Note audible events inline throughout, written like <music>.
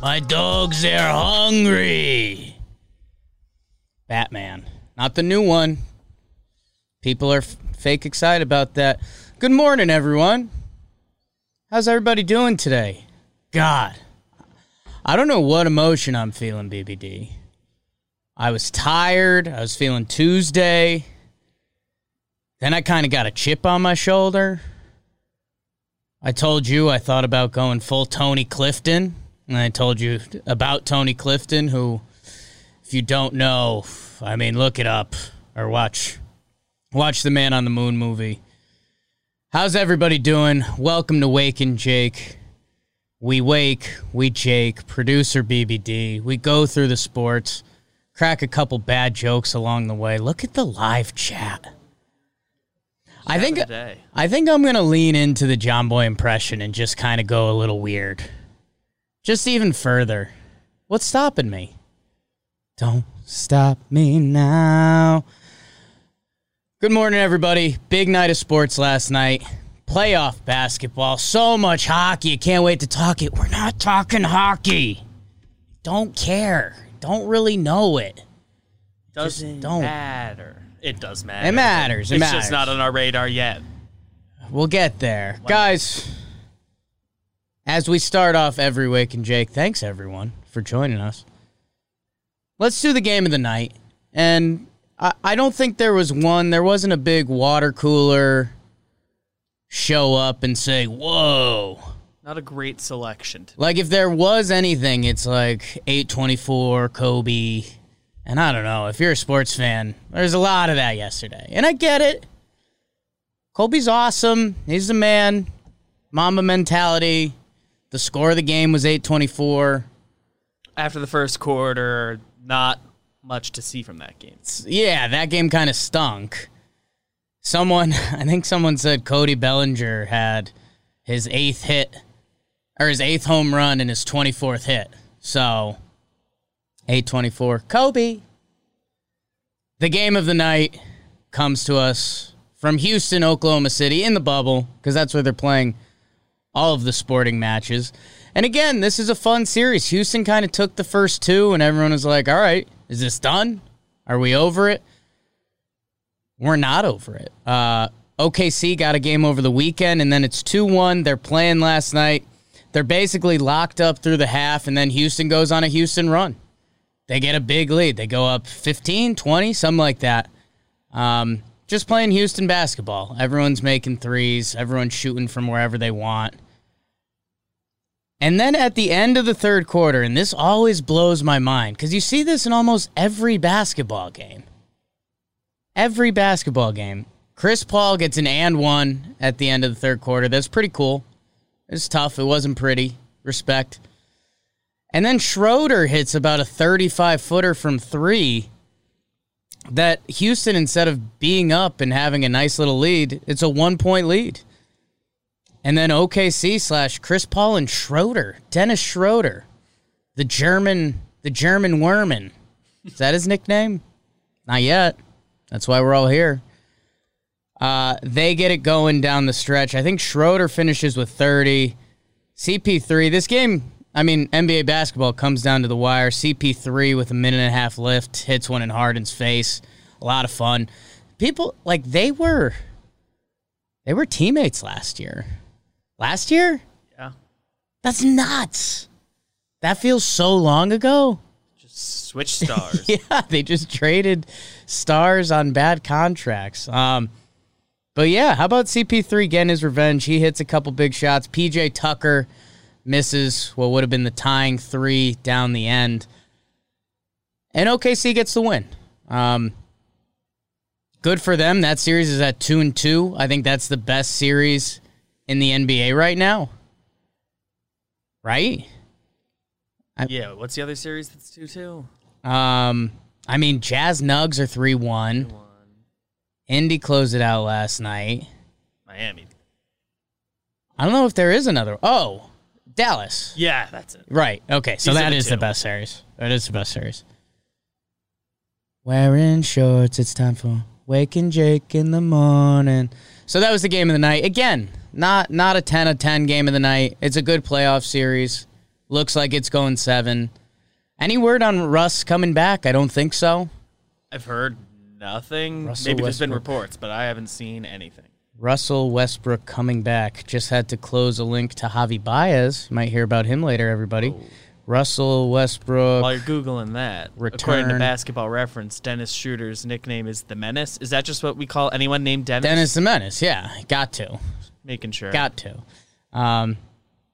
My dogs, they're hungry. Batman. Not the new one. People are f- fake excited about that. Good morning, everyone. How's everybody doing today? God. I don't know what emotion I'm feeling, BBD. I was tired. I was feeling Tuesday. Then I kind of got a chip on my shoulder. I told you I thought about going full Tony Clifton. And I told you about Tony Clifton, who, if you don't know, I mean, look it up or watch watch the Man on the Moon movie. How's everybody doing? Welcome to Wake and Jake. We wake, we Jake, producer BBD. We go through the sports, crack a couple bad jokes along the way. Look at the live chat. I think. I think I'm gonna lean into the John Boy impression and just kind of go a little weird, just even further. What's stopping me? Don't stop me now. Good morning, everybody. Big night of sports last night. Playoff basketball. So much hockey. Can't wait to talk it. We're not talking hockey. Don't care. Don't really know it. Doesn't don't. matter. It does matter. It matters. It it's matters. just not on our radar yet. We'll get there. Guys, as we start off every week, and Jake, thanks everyone for joining us. Let's do the game of the night. And I, I don't think there was one, there wasn't a big water cooler show up and say, whoa. Not a great selection. Like if there was anything, it's like 824, Kobe. And I don't know, if you're a sports fan, there's a lot of that yesterday. And I get it. Kobe's awesome. He's the man. Mama mentality. The score of the game was 824. After the first quarter, not much to see from that game. Yeah, that game kind of stunk. Someone, <laughs> I think someone said Cody Bellinger had his eighth hit, or his eighth home run and his 24th hit. So, 824. Kobe. The game of the night comes to us from Houston, Oklahoma City, in the bubble, because that's where they're playing all of the sporting matches. And again, this is a fun series. Houston kind of took the first two, and everyone was like, all right, is this done? Are we over it? We're not over it. Uh, OKC got a game over the weekend, and then it's 2 1. They're playing last night. They're basically locked up through the half, and then Houston goes on a Houston run. They get a big lead. They go up 15, 20, something like that. Um, just playing Houston basketball. Everyone's making threes, everyone's shooting from wherever they want. And then at the end of the third quarter, and this always blows my mind because you see this in almost every basketball game. Every basketball game. Chris Paul gets an and one at the end of the third quarter. That's pretty cool. It's tough. It wasn't pretty. Respect. And then Schroeder hits about a 35 footer from three that Houston, instead of being up and having a nice little lead, it's a one point lead. And then OKC slash Chris Paul and Schroeder, Dennis Schroeder, the German, the German Werman. Is that his nickname? Not yet. That's why we're all here. Uh, they get it going down the stretch. I think Schroeder finishes with 30. CP3, this game, I mean, NBA basketball comes down to the wire. CP3 with a minute and a half lift hits one in Harden's face. A lot of fun. People, like, they were, they were teammates last year. Last year? Yeah. That's nuts. That feels so long ago. Just switch stars. <laughs> Yeah, they just traded stars on bad contracts. Um, but yeah, how about CP3 getting his revenge? He hits a couple big shots. PJ Tucker misses what would have been the tying three down the end. And OKC gets the win. Um, good for them. That series is at two and two. I think that's the best series in the NBA right now. Right? yeah. What's the other series that's two two? Um, I mean, Jazz Nugs are three one. Indy closed it out last night. Miami. I don't know if there is another. Oh, Dallas. Yeah, that's it. Right. Okay. So These that the is the best series. That is the best series. Wearing shorts, it's time for waking Jake in the morning. So that was the game of the night. Again, not not a ten of ten game of the night. It's a good playoff series. Looks like it's going seven. Any word on Russ coming back? I don't think so. I've heard nothing. Russell Maybe there's been reports, but I haven't seen anything. Russell Westbrook coming back. Just had to close a link to Javi Baez. You might hear about him later, everybody. Oh. Russell Westbrook. While you're googling that, according to Basketball Reference, Dennis Schroeder's nickname is the Menace. Is that just what we call anyone named Dennis? Dennis the Menace. Yeah, got to. Making sure. Got to. Um,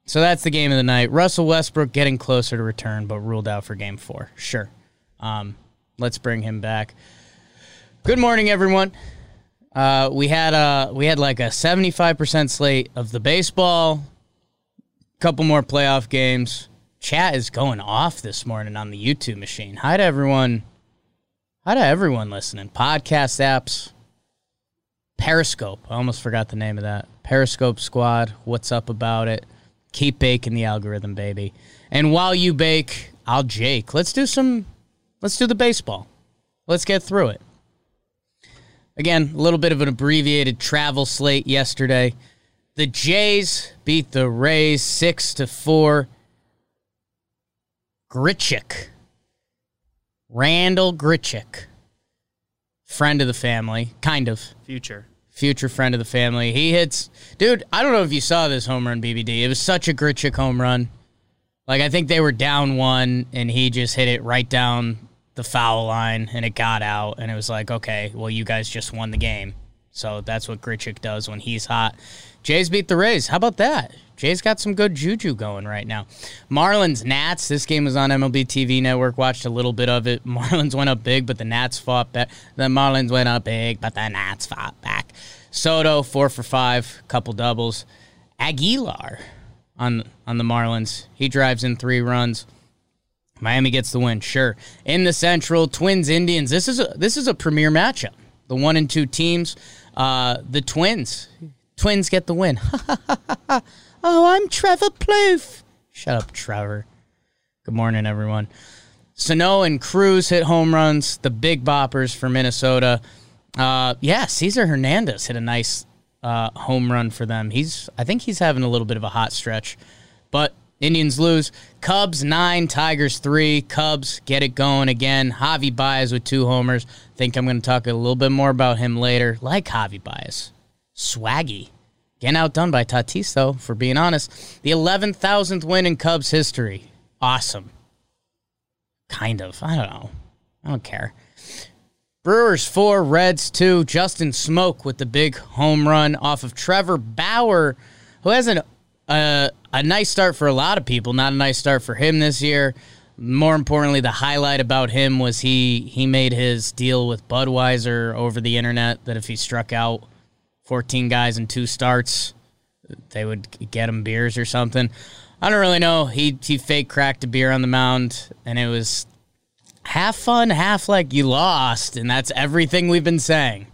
so that's the game of the night. Russell Westbrook getting closer to return, but ruled out for game four. Sure. Um, let's bring him back. Good morning, everyone. Uh, we had a we had like a seventy five percent slate of the baseball. Couple more playoff games. Chat is going off this morning on the YouTube machine. Hi to everyone. Hi to everyone listening. Podcast apps. Periscope. I almost forgot the name of that. Periscope Squad. What's up about it? Keep baking the algorithm, baby. And while you bake, I'll Jake. Let's do some. Let's do the baseball. Let's get through it. Again, a little bit of an abbreviated travel slate yesterday. The Jays beat the Rays six to four. Grichuk. Randal Grichuk. Friend of the family, kind of Future. Future friend of the family. He hits, dude. I don't know if you saw this home run, BBD. It was such a Grichuk home run. Like I think they were down one, and he just hit it right down the foul line, and it got out. And it was like, okay, well, you guys just won the game. So that's what Grichuk does when he's hot. Jays beat the Rays. How about that? Jays got some good juju going right now. Marlins Nats. This game was on MLB TV Network. Watched a little bit of it. <laughs> Marlins went up big, but the Nats fought back. The Marlins went up big, but the Nats fought back. Soto four for five, couple doubles. Aguilar on on the Marlins. He drives in three runs. Miami gets the win. Sure. In the Central, Twins Indians. This is a this is a premier matchup. The one and two teams. Uh, the Twins. Twins get the win. <laughs> oh, I'm Trevor Plouffe. Shut up, Trevor. Good morning, everyone. Sano and Cruz hit home runs. The big boppers for Minnesota. Uh, yeah, Cesar Hernandez hit a nice uh, home run for them. He's, I think he's having a little bit of a hot stretch, but Indians lose. Cubs nine, Tigers three. Cubs get it going again. Javi Baez with two homers. Think I'm going to talk a little bit more about him later. Like Javi Baez, swaggy. Getting outdone by Tatis though, for being honest. The 11,000th win in Cubs history. Awesome. Kind of. I don't know. I don't care. Brewers four, Reds two. Justin Smoak with the big home run off of Trevor Bauer, who has an, uh, a nice start for a lot of people. Not a nice start for him this year. More importantly, the highlight about him was he he made his deal with Budweiser over the internet that if he struck out 14 guys in two starts, they would get him beers or something. I don't really know. He he fake cracked a beer on the mound, and it was half fun, half like you lost, and that's everything we've been saying.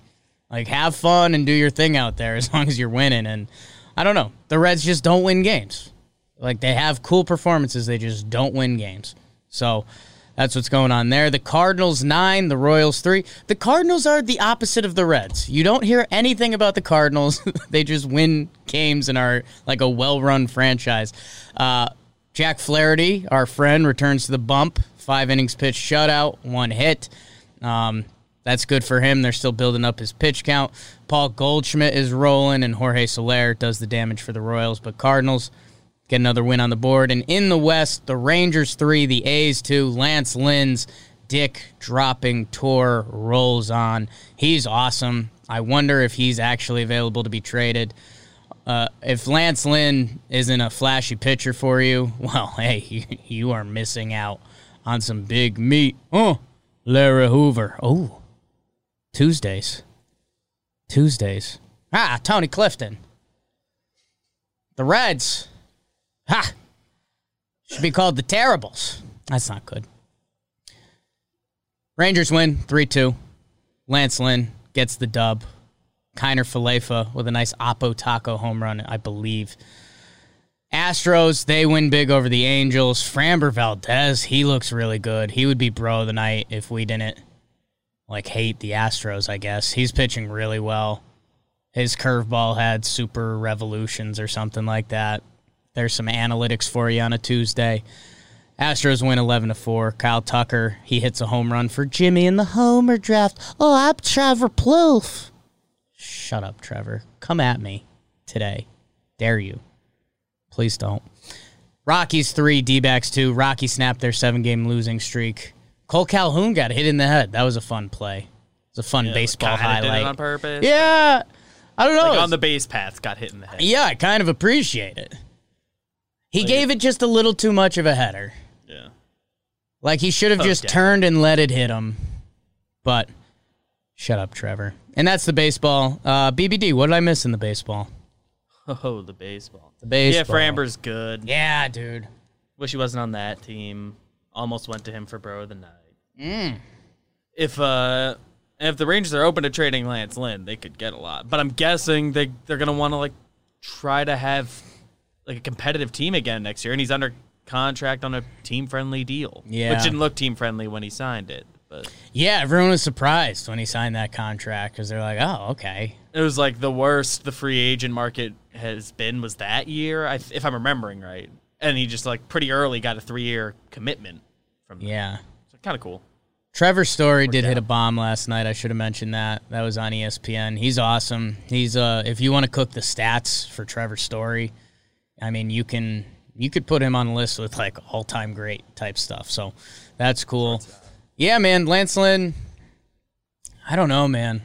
Like have fun and do your thing out there as <laughs> long as you're winning. And I don't know, the Reds just don't win games. Like they have cool performances, they just don't win games. So that's what's going on there. The Cardinals nine, the Royals three. The Cardinals are the opposite of the Reds. You don't hear anything about the Cardinals. <laughs> they just win games and are like a well-run franchise. Uh, Jack Flaherty, our friend, returns to the bump. Five innings pitched shutout, one hit. Um, that's good for him. They're still building up his pitch count. Paul Goldschmidt is rolling, and Jorge Soler does the damage for the Royals. But Cardinals get another win on the board. And in the West, the Rangers three, the A's two, Lance Lynn's dick dropping tour rolls on. He's awesome. I wonder if he's actually available to be traded. Uh, if Lance Lynn isn't a flashy pitcher for you, <laughs> well, hey, you, you are missing out on some big meat. Oh, Larry Hoover. Oh, Tuesdays. Tuesdays. Ah, Tony Clifton. The Reds. Ha! Should be called the Terribles. That's not good. Rangers win 3 2. Lance Lynn gets the dub. Kiner Falefa with a nice Oppo Taco home run, I believe. Astros, they win big over the Angels. Framber Valdez, he looks really good. He would be bro of the night if we didn't like hate the Astros, I guess. He's pitching really well. His curveball had super revolutions or something like that. There's some analytics for you on a Tuesday. Astros win 11 to 4. Kyle Tucker, he hits a home run for Jimmy in the homer draft. Oh, I'm Trevor Plouffe. Shut up, Trevor. Come at me today. Dare you. Please don't. Rockies 3, D backs 2. Rocky snapped their seven game losing streak. Kole Calhoun got hit in the head. That was a fun play. It's a fun Yeah, baseball highlight. On purpose. Yeah. I don't know. Like on the base paths, got hit in the head. yeah, I kind of appreciate it. He gave it just a little too much of a header. Yeah. Like he should have Oh, just turned and let it hit him. But shut up, Trevor. And that's the baseball. Uh, BBD, what did I miss in the baseball? <laughs> Oh, the baseball. The baseball. Yeah, Framber's good. Yeah, dude. Wish he wasn't on that team. Almost went to him for bro of the night. Mm. If uh, if the Rangers are open to trading Lance Lynn, they could get a lot. But I'm guessing they they're gonna want to like try to have like a competitive team again next year, and he's under contract on a team friendly deal. Yeah. which didn't look team friendly when he signed it, but Yeah, everyone was surprised when he signed that contract because they're like, oh, okay. it was like the worst the free agent market has been was that year, if I'm remembering right. And he just like pretty early got a three year commitment from them. Yeah. So kind of cool. Trevor Story did hit a bomb last night. I should have mentioned that. That was on ESPN. He's awesome. He's uh if you want to cook the stats for Trevor Story, I mean you can you could put him on a list with like all time great type stuff. So that's cool. Yeah, man, Lance Lynn. I don't know, man.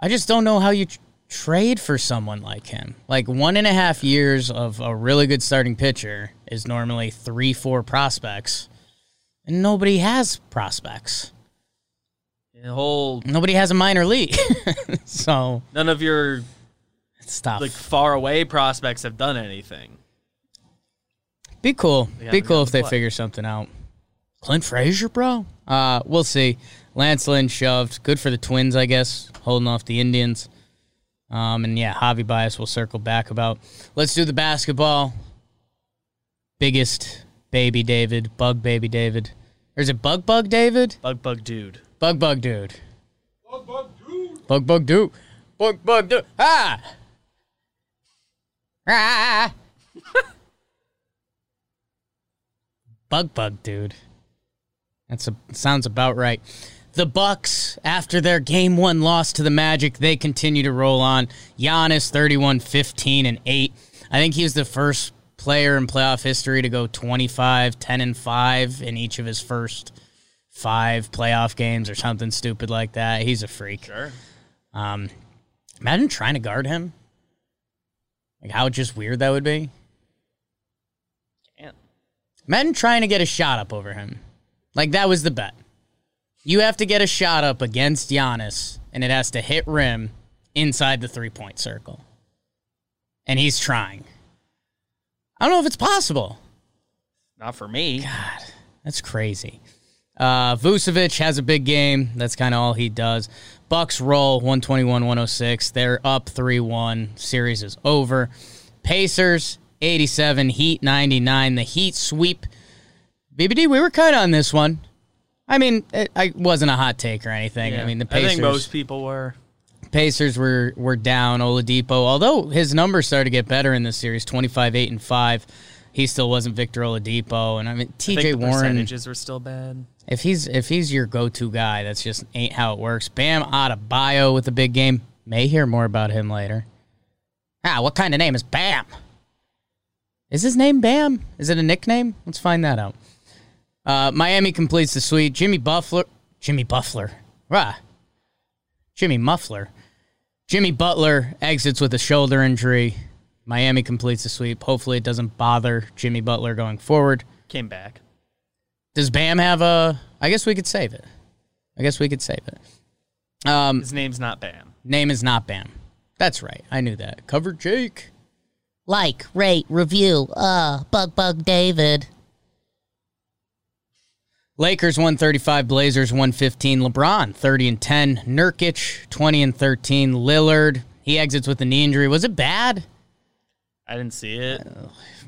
I just don't know how you tr- trade for someone like him. Like one and a half years of a really good starting pitcher is normally three, four prospects and nobody has prospects. The whole Nobody has a minor league. <laughs> so none of your stuff like far away prospects have done anything. Be cool. Be cool if they play. figure something out. Clint Frazier, bro. Uh, we'll see. Lance Lynn shoved. Good for the Twins, I guess, holding off the Indians. Um, and yeah, Javi Baez will circle back about. Let's do the basketball. Biggest baby David, bug baby David. Or is it bug bug David? Bug bug dude. Bug bug dude. Bug bug dude. Bug bug dude. <laughs> Bug bug dude. Ah. Ah. bug bug dude. That's a sounds about right. The Bucks, after their game one loss to the Magic, they continue to roll on. Giannis 31, 15, and 8. I think he was the first player in playoff history to go 25, 10, and 5 in each of his first five playoff games or something stupid like that. He's a freak. Sure. Um, imagine trying to guard him. Like how just weird that would be. Can't. Imagine trying to get a shot up over him. Like that was the bet. You have to get a shot up against Giannis, and it has to hit rim inside the three point circle. And he's trying. I don't know if it's possible. Not for me. God, that's crazy. Uh, Vucevic has a big game. That's kind of all he does. Bucks roll 121-106. They're up 3-1. Series is over. Pacers 87, Heat 99. The Heat sweep. BBD, we were kind of on this one. I mean, it, I wasn't a hot take or anything. I mean, the Pacers. I think most people were. Pacers were were down. Oladipo, although his numbers started to get better in this series, 25, 8, and 5. He still wasn't Victor Oladipo, and I mean I T.J. the Warren. percentages were still bad. If he's if he's your go-to guy, that's just ain't how it works. Bam Adebayo with a big game. May hear more about him later. Ah, what kind of name is Bam? Is his name Bam? Is it a nickname? Let's find that out. Uh, Miami completes the sweep. Jimmy Buffler, Jimmy Buffler, rah, Jimmy Muffler, Jimmy Butler exits with a shoulder injury. Miami completes the sweep. Hopefully, it doesn't bother Jimmy Butler going forward. Came back. Does Bam have a? I guess we could save it. I guess we could save it. Um, His name's not Bam. name is not Bam. That's right. I knew that. Cover Jake. Like, rate, review. Uh, Bug Bug David. Lakers 135, Blazers 115, LeBron 30 and 10, Nurkic 20 and 13, Lillard he exits with a knee injury. Was it bad? I didn't see it.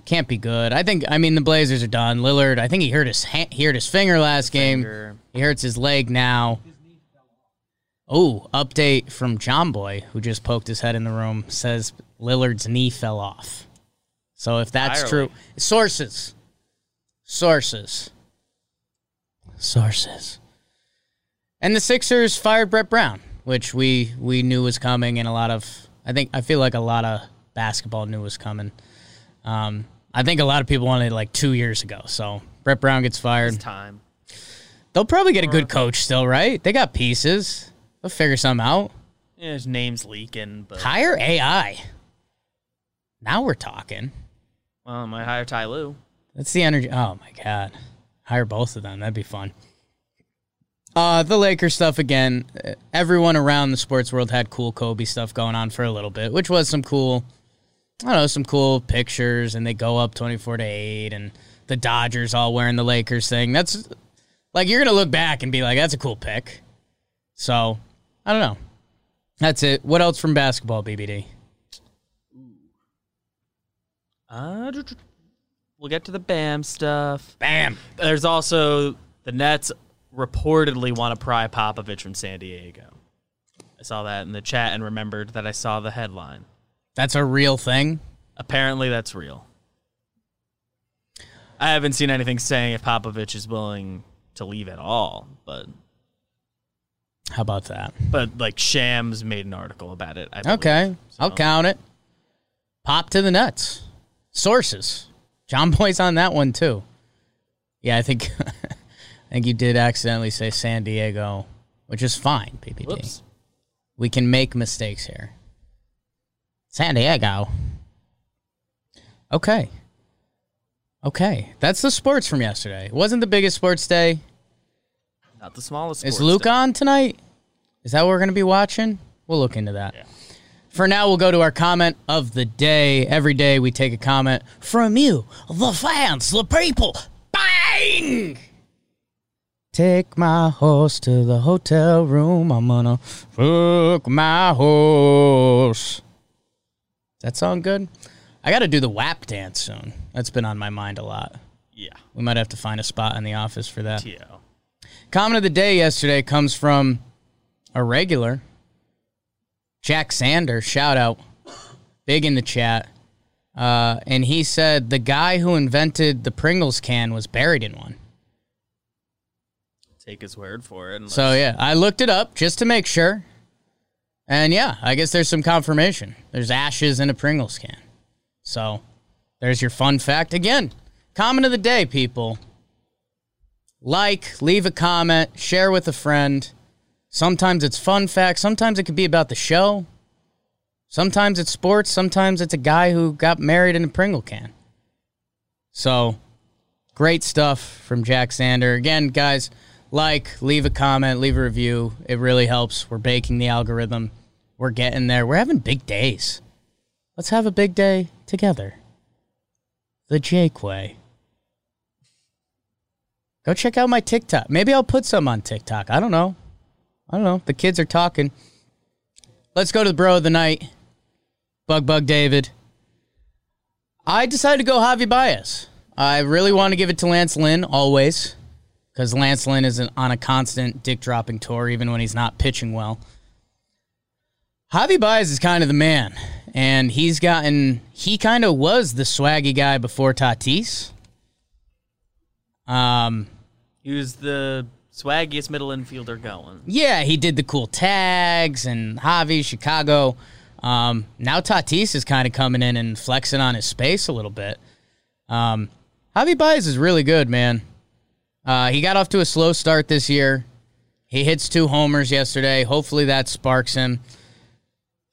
Can't be good. I think. I mean, the Blazers are done. Lillard. I think he hurt his ha- he hurt his finger last game. He hurts his leg now. Oh, update from John Boy, who just poked his head in the room, says Lillard's knee fell off. So if that's Entirely. true, sources, sources, sources, and the Sixers fired Brett Brown, which we we knew was coming, and a lot of I think I feel like a lot of basketball knew was coming. Um, I think a lot of people wanted like two years ago. So Brett Brown gets fired. It's time. They'll probably get a good coach still, right? They got pieces. They'll figure something out. Yeah, his name's leaking, but Hire AI. Now we're talking. well, I might hire Ty Lue. That's the energy. Oh my god, hire both of them. That'd be fun. Uh, the Lakers stuff again. uh, Everyone around the sports world had cool Kobe stuff going on for a little bit, which was some cool. I don't know, some cool pictures, and they go up twenty-four to eight, and the Dodgers all wearing the Lakers thing. That's like you're gonna look back and be like, "That's a cool pick." So, I don't know. That's it. What else from basketball, BBD? Uh, we'll get to the Bam stuff. Bam. There's also the Nets reportedly want to pry Popovich from San Diego. I saw that in the chat and remembered that I saw the headline. That's a real thing. Apparently, that's real. I haven't seen anything saying if Popovich is willing to leave at all, but How about that? but like Shams made an article about it. Believe. Okay, So- I'll count it. Pop to the nuts. Sources. John Boy's on that one too. Yeah, I think <laughs> I think you did accidentally say San Diego, which is fine, BBD. Whoops. We can make mistakes here. San Diego. Okay. Okay. That's the sports from yesterday. It wasn't the biggest sports day. Not the smallest. Is Luke day. on tonight? Is that what we're going to be watching? We'll look into that. Yeah. For now, we'll go to our comment of the day. Every day we take a comment from you, the fans, the people. Bang! Take my horse to the hotel room. I'm gonna fuck my horse. Does that sound good? I got to do the WAP dance soon. That's been on my mind a lot. Yeah. We might have to find a spot in the office for that. To. Comment of the day yesterday comes from a regular, Jack Sander. Shout out, big in the chat. Uh, and he said the guy who invented the Pringles can was buried in one. Take his word for it. So yeah, I looked it up just to make sure. And yeah, I guess there's some confirmation. There's ashes in a Pringles can. So there's your fun fact. Again, comment of the day, people. Like, leave a comment, share with a friend. Sometimes it's fun facts, sometimes it could be about the show. Sometimes it's sports, sometimes it's a guy who got married in a Pringle can. So, great stuff from Jack Sander. Again, guys, like, leave a comment, leave a review. It really helps. We're baking the algorithm. We're getting there. We're having big days. Let's have a big day together. The Jake way. Go check out my TikTok. Maybe I'll put some on TikTok. I don't know. I don't know. The kids are talking. Let's go to the bro of the night. Bug Bug David. I decided to go Javi Baez. I really want to give it to Lance Lynn always because Lance Lynn is on a constant dick dropping tour even when he's not pitching well. Javi Baez is kind of the man, and he's gotten, he kind of was the swaggy guy before Tatis. Um, He was the swaggiest middle infielder going. yeah, he did the cool tags and Javi, Chicago. Um, now Tatis is kind of coming in and flexing on his space a little bit. Um, Javi Baez is really good, man. Uh, he got off to a slow start this year. He hits two homers yesterday. Hopefully that sparks him.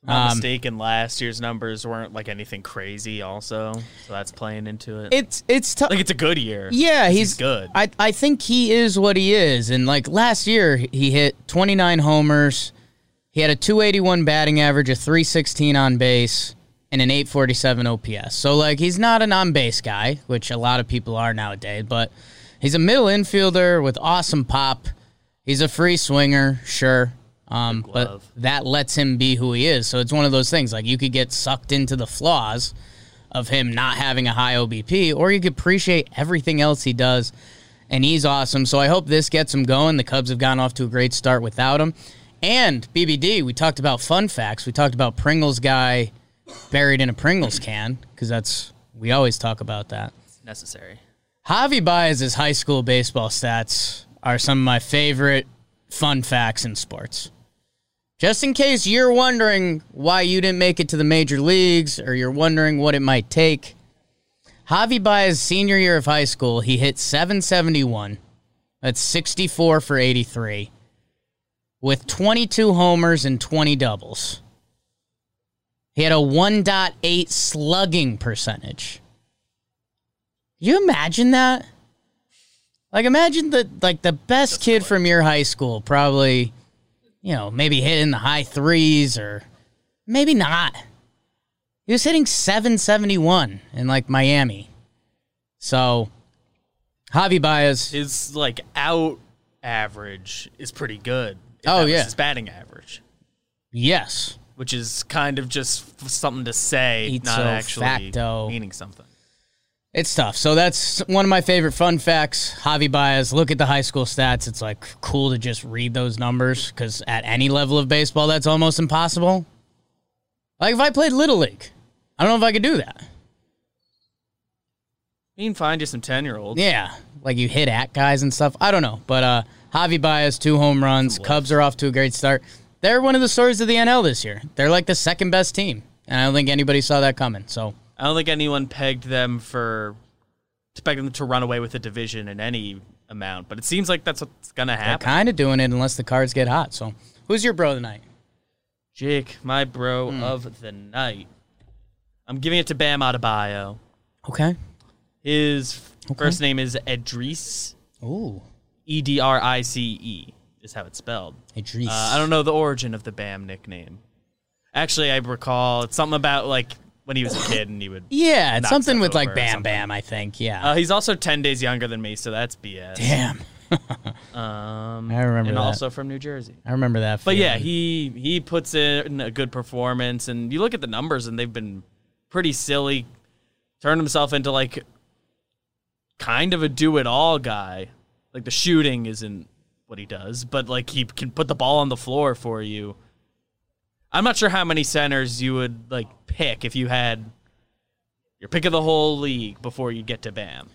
Not Um, mistaken, last year's numbers weren't like anything crazy. Also, so that's playing into it. It's it's tough. like it's a good year. Yeah, 'cause he's, good. I I think he is what he is. And like last year, he hit 29 homers. He had a 281 batting average, a 316 on base, and an 847 OPS. So like he's not an on base guy, which a lot of people are nowadays, but he's a middle infielder with awesome pop. He's a free swinger, sure. Um, but that lets him be who he is. So it's one of those things like you could get sucked into the flaws of him not having a high OBP, or you could appreciate everything else he does. And he's awesome. So I hope this gets him going. The Cubs have gone off to a great start without him. And BBD, we talked about fun facts. We talked about Pringles guy buried in a Pringles can because that's we always talk about that. It's necessary. Javi Baez's high school baseball stats are some of my favorite fun facts in sports. Just in case you're wondering why you didn't make it to the major leagues or you're wondering what it might take, Javi Baez senior year of high school, he hit 771. That's 64 for 83 with 22 homers and 20 doubles. He had a 1.8 slugging percentage. You imagine that? Like imagine the like the best kid from your high school probably, you know, maybe hitting the high threes or maybe not. He was hitting 771 in like Miami. So Javi Baez, His like out average is pretty good. Oh, yeah. his batting average, yes. which is kind of just something to say, Ipso not actually facto. meaning something. It's tough. So that's one of my favorite fun facts. Javi Baez, look at the high school stats. It's like cool to just read those numbers because at any level of baseball, that's almost impossible. Like if I played Little League, I don't know if I could do that. You can find you some ten year olds. Yeah, like you hit at guys and stuff. I don't know. But uh, Javi Baez, two home runs. Cubs are off to a great start. They're one of the stories of the NL this year. They're like the second best team. And I don't think anybody saw that coming. So I don't think anyone pegged them for expecting them to run away with the division in any amount, but it seems like that's what's gonna happen. they're kind of doing it unless the cards get hot. So who's your bro tonight? Jake, my bro Hmm. of the night. I'm giving it to Bam Adebayo. Okay. His first name is Edrice. Ooh. E D R I C E is how it's spelled. Idris. Uh, I don't know the origin of the Bam nickname. Actually, I recall it's something about like when he was a kid and he would. <laughs> Yeah, it's knock something stuff with like over or Bam something. Bam, I think. Yeah. Uh, he's also ten days younger than me, so that's BS. Damn. <laughs> Um, I remember and that. also from New Jersey. I remember that. But yeah, feeling. he he puts in a good performance, and you look at the numbers, and they've been pretty silly. Turned himself into like kind of a do-it-all guy. Like the shooting isn't what he does, but like he can put the ball on the floor for you. I'm not sure how many centers you would like pick if you had your pick of the whole league before you get to Bam,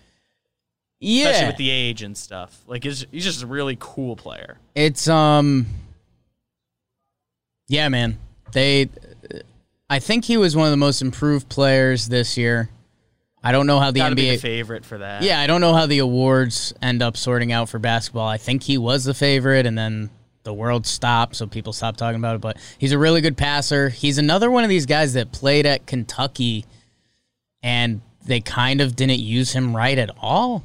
Yeah, especially with the age and stuff. Like he's, he's just a really cool player. It's um. Yeah, man. They, I think he was one of the most improved players this year. I don't know how the Got to be NBA. the favorite for that. yeah, I don't know how the awards end up sorting out for basketball. I think he was the favorite, and then the world stopped, so people stopped talking about it. But he's a really good passer. He's another one of these guys that played at Kentucky, and they kind of didn't use him right at all.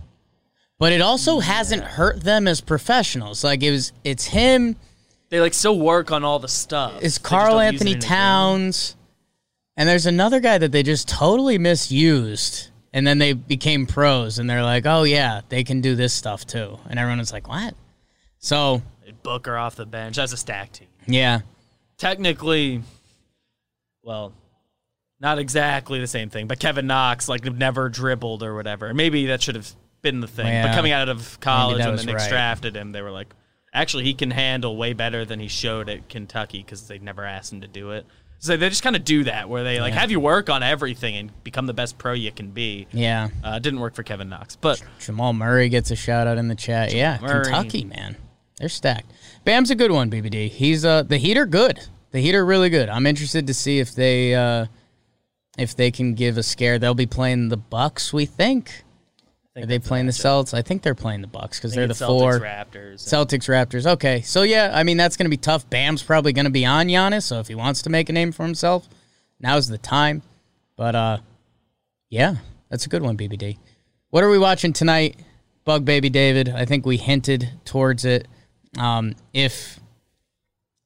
But it also hasn't hurt them as professionals. Like it was, it's him. They like still work on all the stuff. It's Karl Anthony in a game. Towns, and there's another guy that they just totally misused, and then they became pros, and they're like, oh yeah, they can do this stuff too, and everyone was like, what? So Booker off the bench. That's a stack team. yeah, Technically, well, not exactly the same thing. But Kevin Knox like never dribbled or whatever. Maybe that should have been the thing. Yeah. But coming out of college when the Knicks right. drafted him, they were like, actually, he can handle way better than he showed at Kentucky because they never asked him to do it. So they just kind of do that where they like Yeah. have you work on everything and become the best pro you can be. yeah. Uh, didn't work for Kevin Knox, but Jamal Murray gets a shout out in the chat. yeah, Murray. Kentucky man, they're stacked. Bam's a good one, BBD. He's uh the Heat are good. The Heat are really good. I'm interested to see if they uh if they can give a scare. They'll be playing the Bucks. We think. Are they playing the Celtics? I think they're playing the Bucks because they're the it's four. Celtics, Raptors. Celtics, Raptors. Okay, so yeah, I mean that's going to be tough. Bam's probably going to be on Giannis, so if he wants to make a name for himself, now's the time. But uh, yeah, that's a good one, BBD. What are we watching tonight, Bug Baby David? I think we hinted towards it. Um, if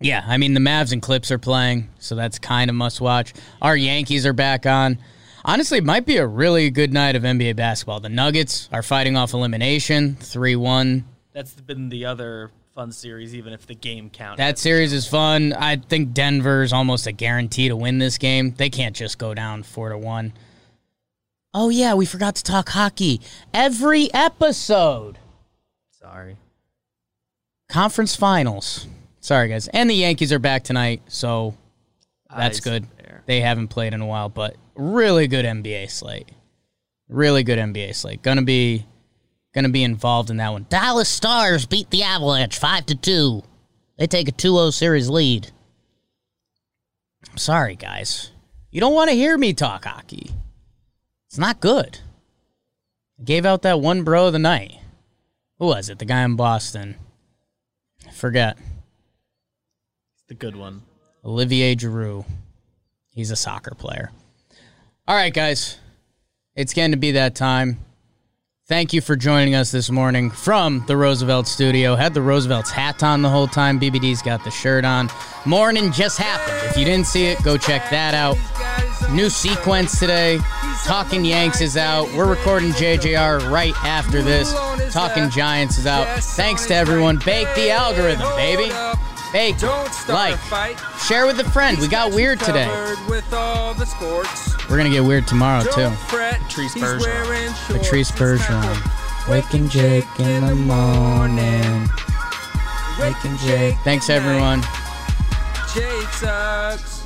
Yeah, I mean the Mavs and Clips are playing, so that's kind of must watch. Our Yankees are back on. Honestly, it might be a really good night of NBA basketball. The Nuggets are fighting off elimination, three one. That's been the other fun series, even if the game counts. That series is fun. I think Denver's almost a guarantee to win this game. They can't just go down four to one. Oh yeah, we forgot to talk hockey. Every episode. Sorry. Conference finals. Sorry guys. And the Yankees are back tonight, so that's Eyes good. They haven't played in a while, but really good NBA slate. Really good NBA slate. Gonna be gonna be involved in that one. Dallas Stars beat the Avalanche five to two. They take a 2-0 series lead. I'm sorry, guys. You don't want to hear me talk hockey. It's not good. I gave out that one bro of the night. Who was it? The guy in Boston. Forget. The good one. Olivier Giroud. He's a soccer player. All right, guys. It's getting to be that time. Thank you for joining us this morning from the Roosevelt studio. Had the Roosevelt's hat on the whole time. BBD's got the shirt on. Morning just happened. If you didn't see it, go check that out. New sequence today. Talking Yanks is out. We're recording JJR right after this. Talking Giants is out. Thanks to everyone. Bake the algorithm, baby. Bake, Don't start like, share with a friend. We got weird today. Covered With all the sports. We're gonna get weird tomorrow too. Don't fret. Patrice he's Bergeron. Patrice and Bergeron. Waking Jake in the morning. Waking Jake. Thanks everyone. Jake sucks.